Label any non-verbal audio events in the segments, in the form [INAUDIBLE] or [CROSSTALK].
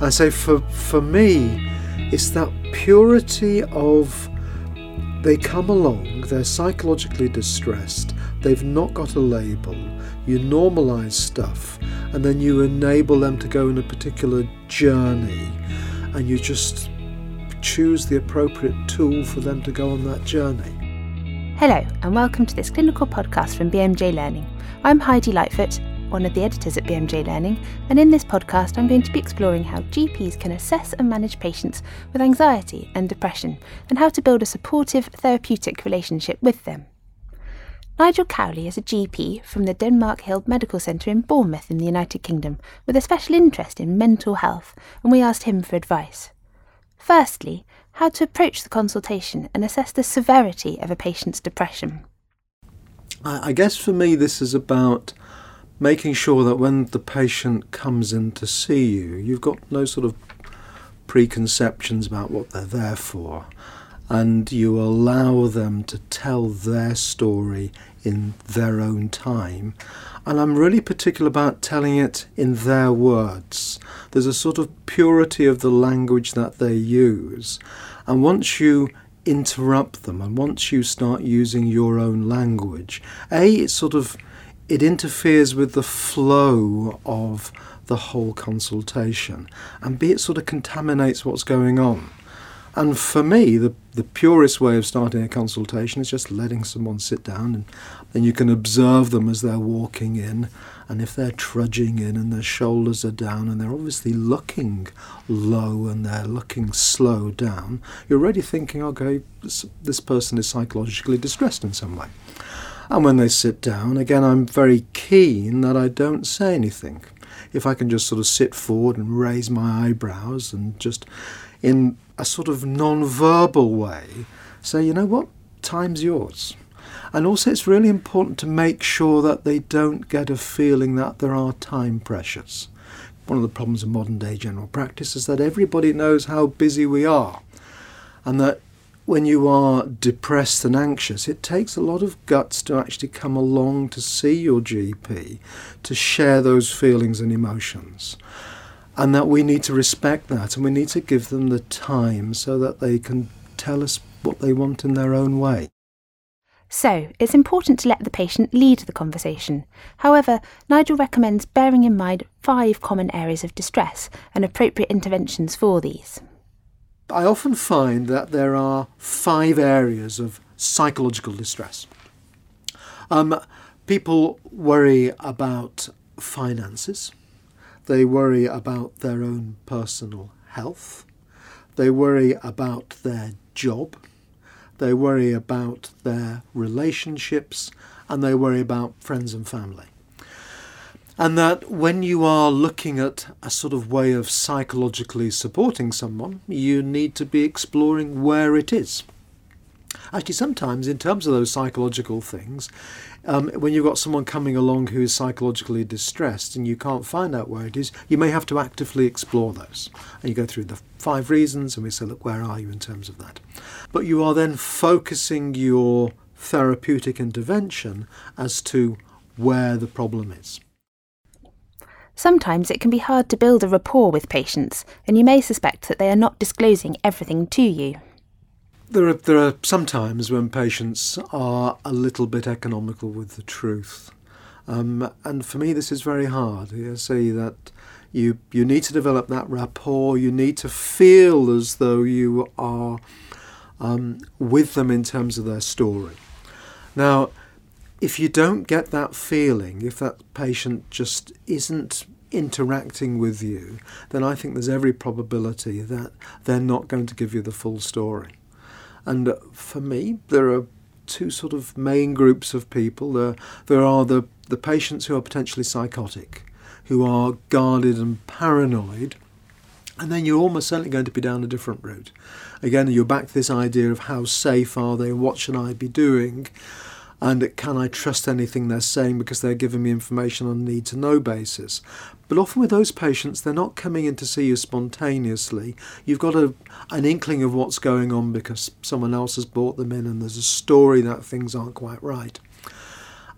And so for for me, it's that purity of they come along, they're psychologically distressed, they've not got a label, you normalize stuff, and then you enable them to go in a particular journey, and you just choose the appropriate tool for them to go on that journey. Hello, and welcome to this clinical podcast from BMJ Learning. I'm Heidi Lightfoot, one of the editors at BMJ Learning, and in this podcast, I'm going to be exploring how GPs can assess and manage patients with anxiety and depression, and how to build a supportive therapeutic relationship with them. Nigel Cowley is a GP from the Denmark Hill Medical Centre in Bournemouth in the United Kingdom with a special interest in mental health, and we asked him for advice. Firstly, how to approach the consultation and assess the severity of a patient's depression. I guess for me, this is about making sure that when the patient comes in to see you, you've got no sort of preconceptions about what they're there for, and you allow them to tell their story in their own time. And I'm really particular about telling it in their words. There's a sort of purity of the language that they use. And once you interrupt them and once you start using your own language, A, it's sort of it interferes with the flow of the whole consultation, and B, it sort of contaminates what's going on. And for me, the, the purest way of starting a consultation is just letting someone sit down, and then you can observe them as they're walking in. And if they're trudging in and their shoulders are down and they're obviously looking low and they're looking slow down, you're already thinking, okay, this, this person is psychologically distressed in some way. And when they sit down, again, I'm very keen that I don't say anything. If I can just sort of sit forward and raise my eyebrows and just in a sort of non verbal way say, you know what, time's yours. And also, it's really important to make sure that they don't get a feeling that there are time pressures. One of the problems of modern day general practice is that everybody knows how busy we are, and that when you are depressed and anxious, it takes a lot of guts to actually come along to see your GP, to share those feelings and emotions. And that we need to respect that and we need to give them the time so that they can tell us what they want in their own way. So, it's important to let the patient lead the conversation. However, Nigel recommends bearing in mind five common areas of distress and appropriate interventions for these. I often find that there are five areas of psychological distress. Um, people worry about finances, they worry about their own personal health, they worry about their job, they worry about their relationships, and they worry about friends and family and that when you are looking at a sort of way of psychologically supporting someone, you need to be exploring where it is. Actually, sometimes in terms of those psychological things, um, when you've got someone coming along who is psychologically distressed and you can't find out where it is, you may have to actively explore those. And you go through the five reasons and we say, look, where are you in terms of that? But you are then focusing your therapeutic intervention as to where the problem is. Sometimes it can be hard to build a rapport with patients, and you may suspect that they are not disclosing everything to you. There are, there are some times when patients are a little bit economical with the truth. Um, and for me, this is very hard. You see that you, you need to develop that rapport, you need to feel as though you are um, with them in terms of their story. Now, if you don't get that feeling, if that patient just isn't interacting with you, then I think there's every probability that they're not going to give you the full story. And uh, for me, there are two sort of main groups of people. There, there are the, the patients who are potentially psychotic, who are guarded and paranoid. And then you're almost certainly going to be down a different route. Again, you're back to this idea of how safe are they, what should I be doing? And can I trust anything they're saying because they're giving me information on a need to know basis. But often with those patients, they're not coming in to see you spontaneously. You've got a, an inkling of what's going on because someone else has brought them in and there's a story that things aren't quite right.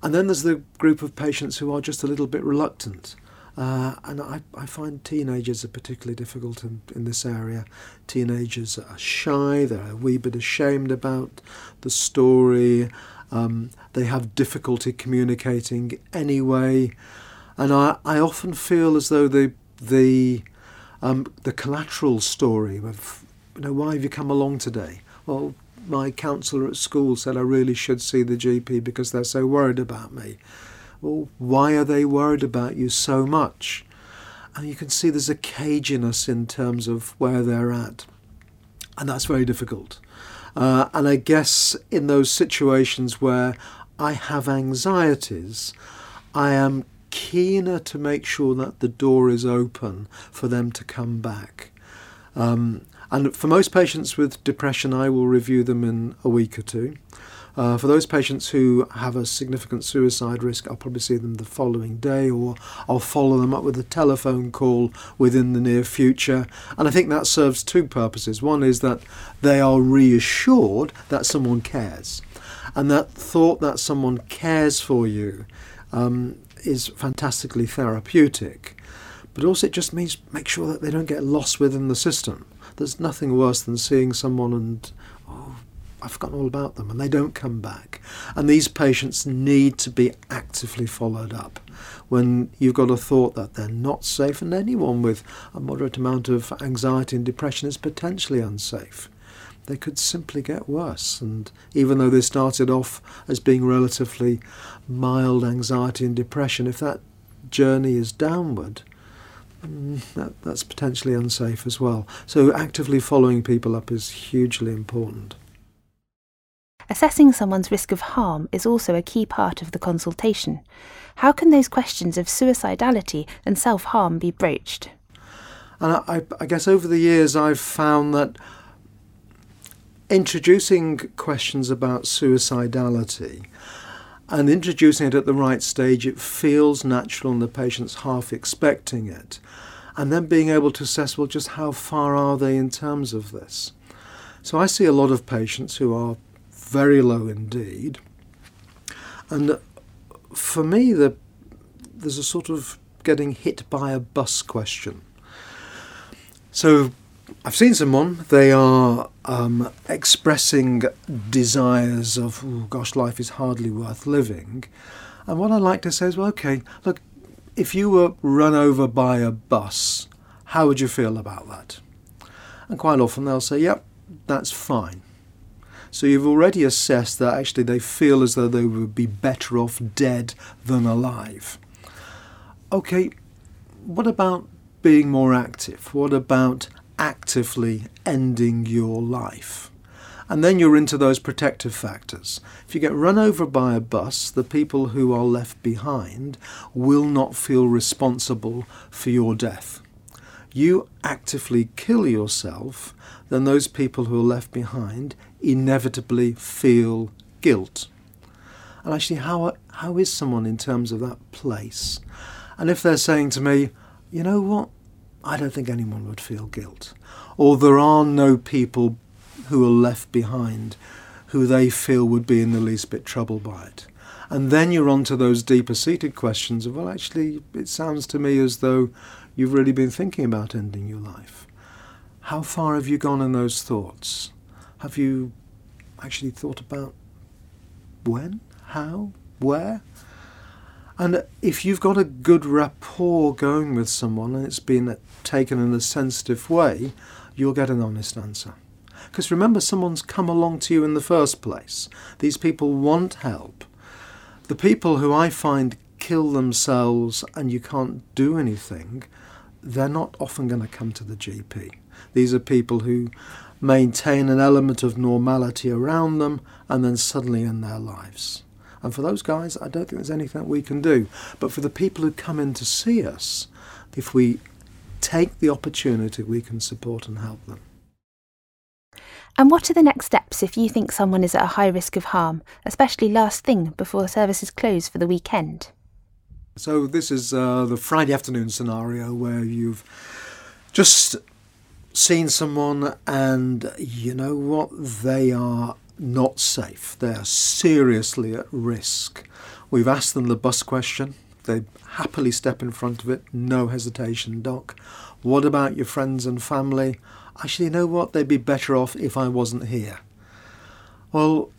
And then there's the group of patients who are just a little bit reluctant. Uh, and I, I find teenagers are particularly difficult in, in this area. Teenagers are shy, they're a wee bit ashamed about the story, um, they have difficulty communicating anyway. And I, I often feel as though the, the, um, the collateral story of, you know, why have you come along today? Well, my counsellor at school said I really should see the GP because they're so worried about me. Well, why are they worried about you so much? And you can see there's a caginess in terms of where they're at. And that's very difficult. Uh, and I guess in those situations where I have anxieties, I am keener to make sure that the door is open for them to come back. Um, and for most patients with depression, I will review them in a week or two. Uh, for those patients who have a significant suicide risk, I'll probably see them the following day or I'll follow them up with a telephone call within the near future. And I think that serves two purposes. One is that they are reassured that someone cares. And that thought that someone cares for you um, is fantastically therapeutic. But also, it just means make sure that they don't get lost within the system. There's nothing worse than seeing someone and, oh, I've forgotten all about them, and they don't come back. And these patients need to be actively followed up. When you've got a thought that they're not safe, and anyone with a moderate amount of anxiety and depression is potentially unsafe, they could simply get worse. And even though they started off as being relatively mild anxiety and depression, if that journey is downward, mm, that, that's potentially unsafe as well. So, actively following people up is hugely important. Assessing someone's risk of harm is also a key part of the consultation. How can those questions of suicidality and self harm be broached? And I, I, guess over the years I've found that introducing questions about suicidality and introducing it at the right stage, it feels natural and the patient's half expecting it. And then being able to assess, well, just how far are they in terms of this? So I see a lot of patients who are very low indeed. And for me, the, there's a sort of getting hit by a bus question. So I've seen someone, they are um, expressing desires of, oh gosh, life is hardly worth living. And what I like to say is, well, okay, look, if you were run over by a bus, how would you feel about that? And quite often they'll say, yep, that's fine. So you've already assessed that actually they feel as though they would be better off dead than alive. Okay, what about being more active? What about actively ending your life? And then you're into those protective factors. If you get run over by a bus, the people who are left behind will not feel responsible for your death. You actively kill yourself, then those people who are left behind inevitably feel guilt. And actually, how, how is someone in terms of that place? And if they're saying to me, you know what, I don't think anyone would feel guilt, or there are no people who are left behind who they feel would be in the least bit troubled by it. And then you're on to those deeper seated questions of, well, actually, it sounds to me as though you've really been thinking about ending your life. How far have you gone in those thoughts? Have you actually thought about when, how, where? And if you've got a good rapport going with someone and it's been taken in a sensitive way, you'll get an honest answer. Because remember, someone's come along to you in the first place. These people want help. The people who I find kill themselves and you can't do anything, they're not often going to come to the GP. These are people who maintain an element of normality around them, and then suddenly end their lives. And for those guys, I don't think there's anything we can do. But for the people who come in to see us, if we take the opportunity, we can support and help them. And what are the next steps if you think someone is at a high risk of harm, especially last thing before services close for the weekend? So, this is uh, the Friday afternoon scenario where you've just seen someone and you know what? They are not safe. They are seriously at risk. We've asked them the bus question they happily step in front of it, no hesitation, doc. What about your friends and family? Actually, you know what? They'd be better off if I wasn't here. Well,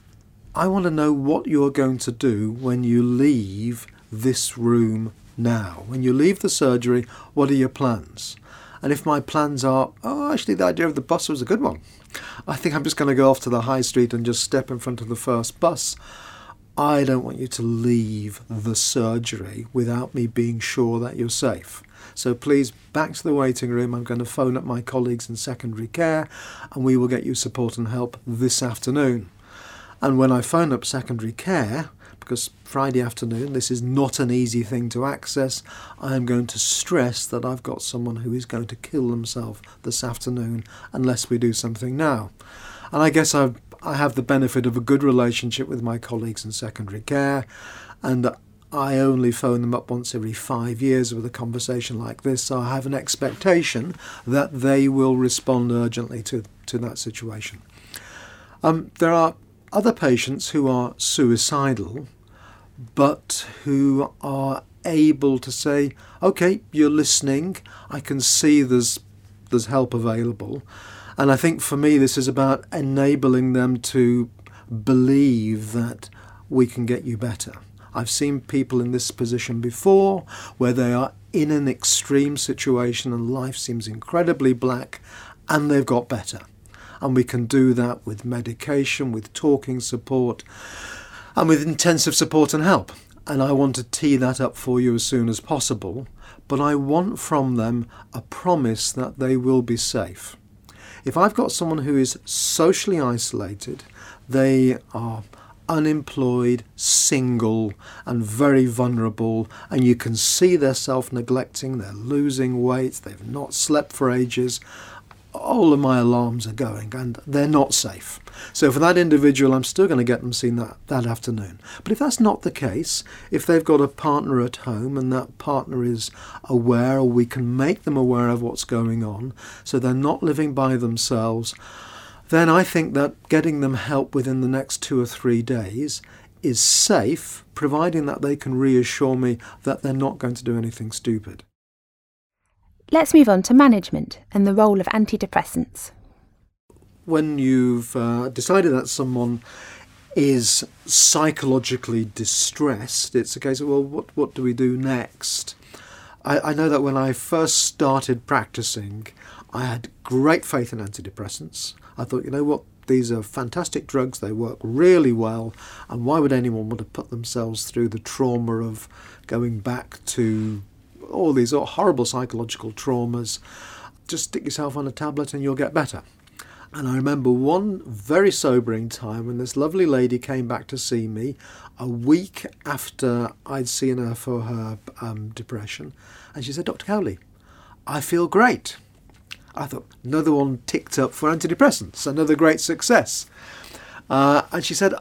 I want to know what you're going to do when you leave this room now. When you leave the surgery, what are your plans? And if my plans are, oh, actually, the idea of the bus was a good one. I think I'm just going to go off to the high street and just step in front of the first bus. I don't want you to leave the surgery without me being sure that you're safe. So please, back to the waiting room. I'm going to phone up my colleagues in secondary care and we will get you support and help this afternoon. And when I phone up secondary care, because Friday afternoon, this is not an easy thing to access, I am going to stress that I've got someone who is going to kill themselves this afternoon unless we do something now. And I guess I've I have the benefit of a good relationship with my colleagues in secondary care, and I only phone them up once every five years with a conversation like this, so I have an expectation that they will respond urgently to, to that situation. Um, there are other patients who are suicidal, but who are able to say, okay, you're listening, I can see there's, there's help available. And I think for me, this is about enabling them to believe that we can get you better. I've seen people in this position before where they are in an extreme situation and life seems incredibly black and they've got better. And we can do that with medication, with talking support, and with intensive support and help. And I want to tee that up for you as soon as possible, but I want from them a promise that they will be safe. If I've got someone who is socially isolated, they are unemployed, single, and very vulnerable, and you can see they're self neglecting, they're losing weight, they've not slept for ages, all of my alarms are going and they're not safe. So for that individual, I'm still going to get them seen that, that afternoon. But if that's not the case, if they've got a partner at home and that partner is aware or we can make them aware of what's going on so they're not living by themselves, then I think that getting them help within the next two or three days is safe, providing that they can reassure me that they're not going to do anything stupid. Let's move on to management and the role of antidepressants. When you've uh, decided that someone is psychologically distressed, it's a case of, well, what, what do we do next? I, I know that when I first started practicing, I had great faith in antidepressants. I thought, you know what, these are fantastic drugs, they work really well, and why would anyone want to put themselves through the trauma of going back to all these horrible psychological traumas. Just stick yourself on a tablet and you'll get better. And I remember one very sobering time when this lovely lady came back to see me a week after I'd seen her for her um, depression. And she said, Dr. Cowley, I feel great. I thought, another one ticked up for antidepressants, another great success. Uh, and she said,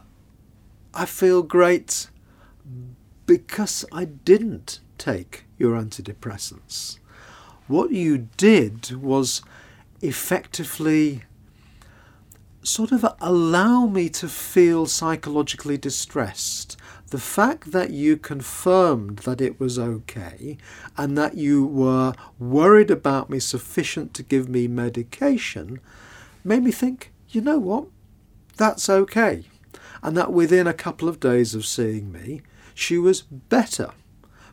I feel great because I didn't take your antidepressants. What you did was effectively sort of allow me to feel psychologically distressed. The fact that you confirmed that it was okay and that you were worried about me sufficient to give me medication made me think, you know what, that's okay. And that within a couple of days of seeing me, she was better.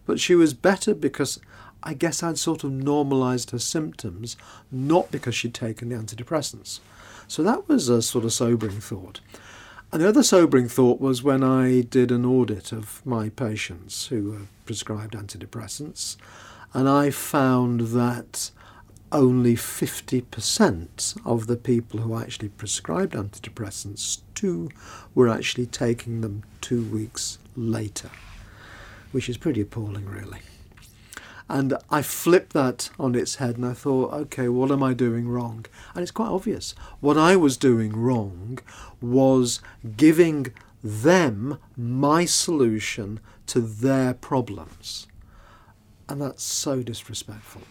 But she was better because I guess I'd sort of normalised her symptoms, not because she'd taken the antidepressants. So that was a sort of sobering thought. And the other sobering thought was when I did an audit of my patients who were prescribed antidepressants, and I found that only 50% of the people who actually prescribed antidepressants to were actually taking them two weeks later which is pretty appalling, really. And I flipped that on its head and I thought, okay, what am I doing wrong? And it's quite obvious. What I was doing wrong was giving them my solution to their problems. And that's so disrespectful.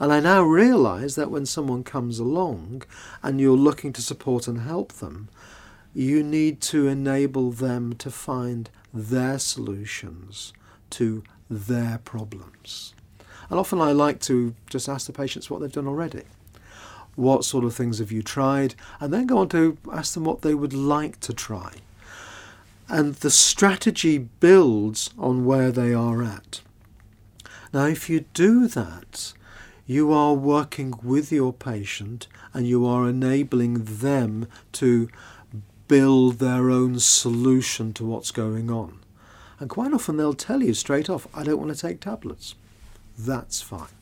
And I now realise that when someone comes along and you're looking to support and help them, you need to enable them to find their solutions to their problems. And often I like to just ask the patients what they've done already. What sort of things have you tried? And then go on to ask them what they would like to try. And the strategy builds on where they are at. Now, if you do that, you are working with your patient and you are enabling them to build their own solution to what's going on. And quite often they'll tell you straight off, I don't want to take tablets. That's fine.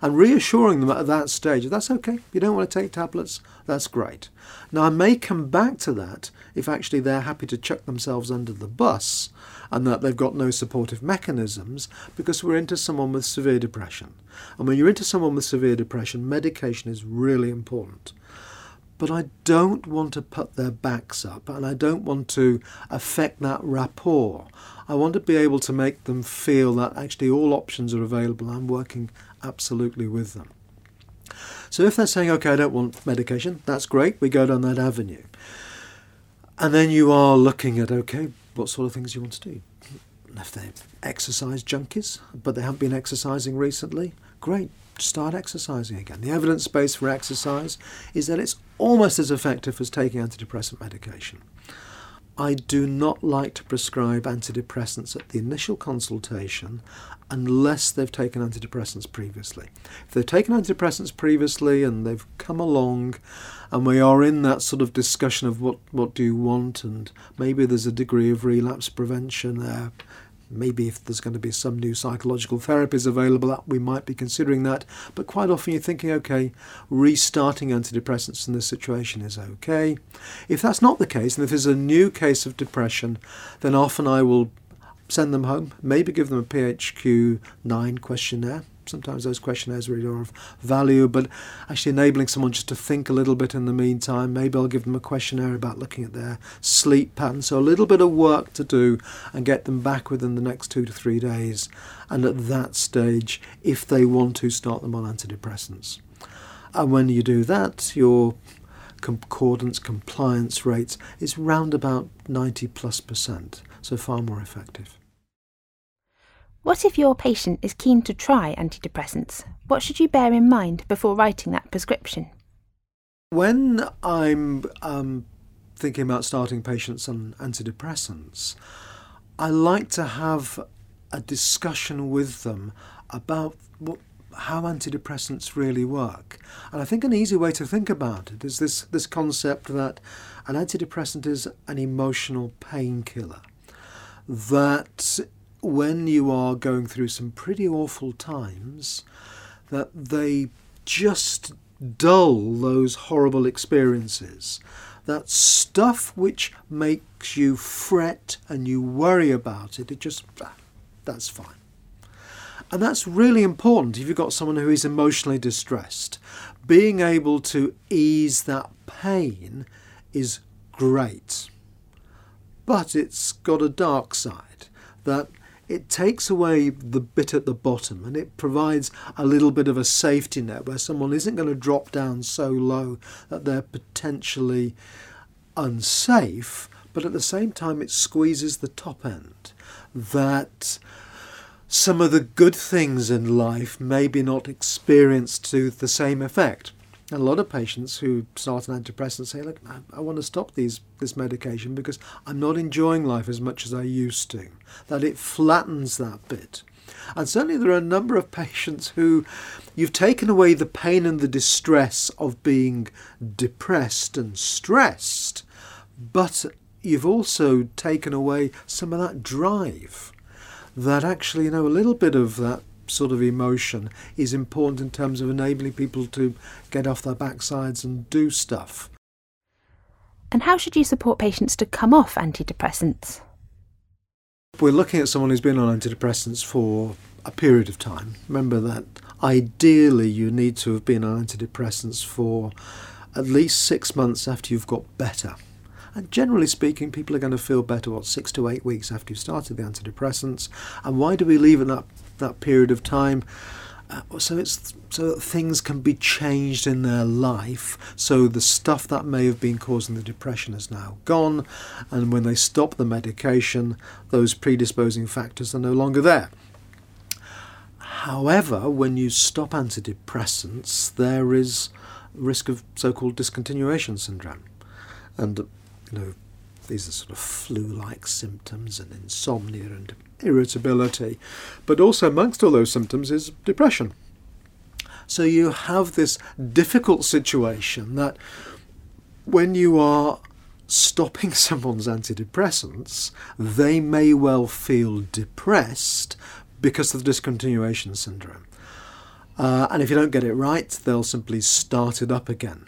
And reassuring them at that stage, that's okay, you don't want to take tablets, that's great. Now, I may come back to that if actually they're happy to chuck themselves under the bus and that they've got no supportive mechanisms because we're into someone with severe depression. And when you're into someone with severe depression, medication is really important. But I don't want to put their backs up and I don't want to affect that rapport. I want to be able to make them feel that actually all options are available. I'm working absolutely with them. So if they're saying, okay, I don't want medication, that's great, we go down that avenue. And then you are looking at, okay, what sort of things you want to do. If they're exercise junkies, but they haven't been exercising recently, great, start exercising again. The evidence base for exercise is that it's almost as effective as taking antidepressant medication. I do not like to prescribe antidepressants at the initial consultation unless they've taken antidepressants previously. If they've taken antidepressants previously and they've come along and we are in that sort of discussion of what, what do you want and maybe there's a degree of relapse prevention there, maybe if there's going to be some new psychological therapies available, we might be considering that. But quite often you're thinking, okay, restarting antidepressants in this situation is okay. If that's not the case, and if there's a new case of depression, then often I will send them home, maybe give them a PHQ 9 questionnaire sometimes those questionnaires really are of value, but actually enabling someone just to think a little bit in the meantime. Maybe I'll give them a questionnaire about looking at their sleep pattern. So a little bit of work to do and get them back within the next two to three days. And at that stage, if they want to, start them on antidepressants. And when you do that, your concordance compliance rates is round about 90 plus percent, so far more effective. What if your patient is keen to try antidepressants? What should you bear in mind before writing that prescription? When I'm um, thinking about starting patients on antidepressants, I like to have a discussion with them about what, how antidepressants really work. And I think an easy way to think about it is this, this concept that an antidepressant is an emotional painkiller. That when you are going through some pretty awful times, that they just dull those horrible experiences. That stuff which makes you fret and you worry about it, it just, ah, that's fine. And that's really important if you've got someone who is emotionally distressed. Being able to ease that pain is great. But it's got a dark side that it takes away the bit at the bottom and it provides a little bit of a safety net where someone isn't going to drop down so low that they're potentially unsafe, but at the same time it squeezes the top end. That some of the good things in life may be not experienced to the same effect. A lot of patients who start an antidepressant say, "Look, I, I, want to stop these this medication because I'm not enjoying life as much as I used to." That it flattens that bit. And certainly there are a number of patients who you've taken away the pain and the distress of being depressed and stressed, but you've also taken away some of that drive. That actually, you know, a little bit of that sort of emotion is important in terms of enabling people to get off their backsides and do stuff. And how should you support patients to come off antidepressants? We're looking at someone who's been on antidepressants for a period of time. Remember that ideally you need to have been on antidepressants for at least six months after you've got better. And generally speaking, people are going to feel better, what, six to eight weeks after you've started the antidepressants. And why do we leave it that, that period of time? uh, so it's so that things can be changed in their life. So the stuff that may have been causing the depression is now gone, and when they stop the medication, those predisposing factors are no longer there. However, when you stop antidepressants, there is risk of so-called discontinuation syndrome, and you know these are sort of flu-like symptoms and insomnia and irritability, but also amongst all those symptoms is depression. So you have this difficult situation that when you are stopping [LAUGHS] someone's antidepressants, they may well feel depressed because of the discontinuation syndrome. Uh, and if you don't get it right, they'll simply start it up again.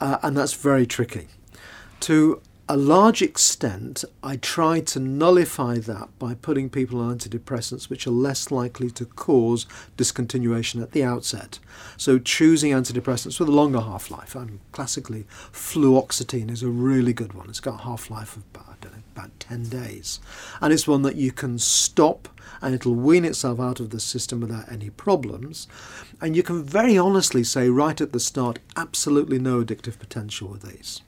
Uh, and that's very tricky. To a large extent, I try to nullify that by putting people on antidepressants which are less likely to cause discontinuation at the outset. So, choosing antidepressants with a longer half life. I'm classically, fluoxetine is a really good one. It's got a half life of about, know, about 10 days. And it's one that you can stop and it'll wean itself out of the system without any problems. And you can very honestly say right at the start, absolutely no addictive potential with these.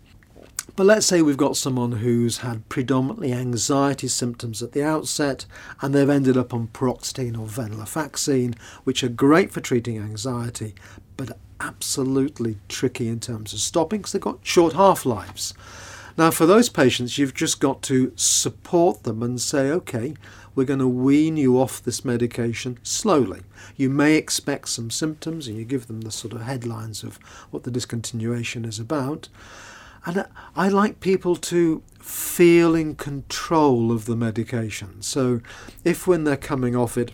But let's say we've got someone who's had predominantly anxiety symptoms at the outset and they've ended up on paroxetine or venlafaxine, which are great for treating anxiety, but absolutely tricky in terms of stopping because they've got short half lives. Now, for those patients, you've just got to support them and say, okay, we're going to wean you off this medication slowly. You may expect some symptoms, and you give them the sort of headlines of what the discontinuation is about. And I like people to feel in control of the medication. So if when they're coming off it,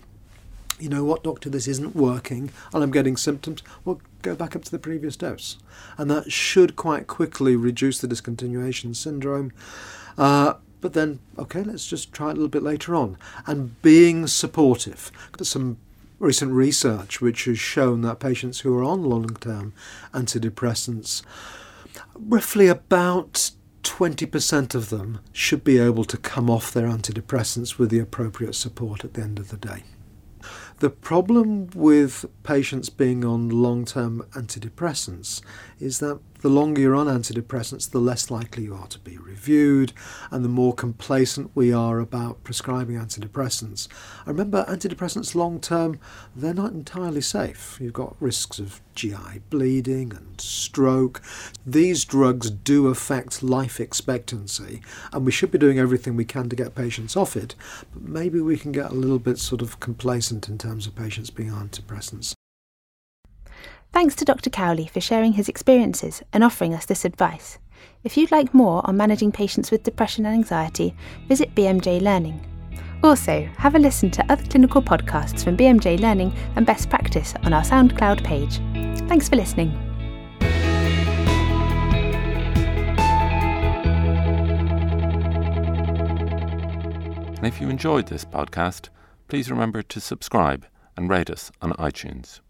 you know what, doctor, this isn't working and I'm getting symptoms, well, go back up to the previous dose. And that should quite quickly reduce the discontinuation syndrome. Uh, but then, okay, let's just try it a little bit later on. And being supportive. Some recent research which has shown that patients who are on long term antidepressants roughly about 20% of them should be able to come off their antidepressants with the appropriate support at the end of the day. The problem with patients being on long term antidepressants is that the longer you're on antidepressants, the less likely you are to be reviewed, and the more complacent we are about prescribing antidepressants. I remember antidepressants long term, they're not entirely safe. You've got risks of GI bleeding and stroke. These drugs do affect life expectancy, and we should be doing everything we can to get patients off it, but maybe we can get a little bit sort of complacent in terms of patients being on antidepressants. Thanks to Dr. Cowley for sharing his experiences and offering us this advice. If you'd like more on managing patients with depression and anxiety, visit BMJ Learning. Also, have a listen to other clinical podcasts from BMJ Learning and Best Practice on our SoundCloud page. Thanks for listening. And if you enjoyed this podcast, please remember to subscribe and rate us on iTunes.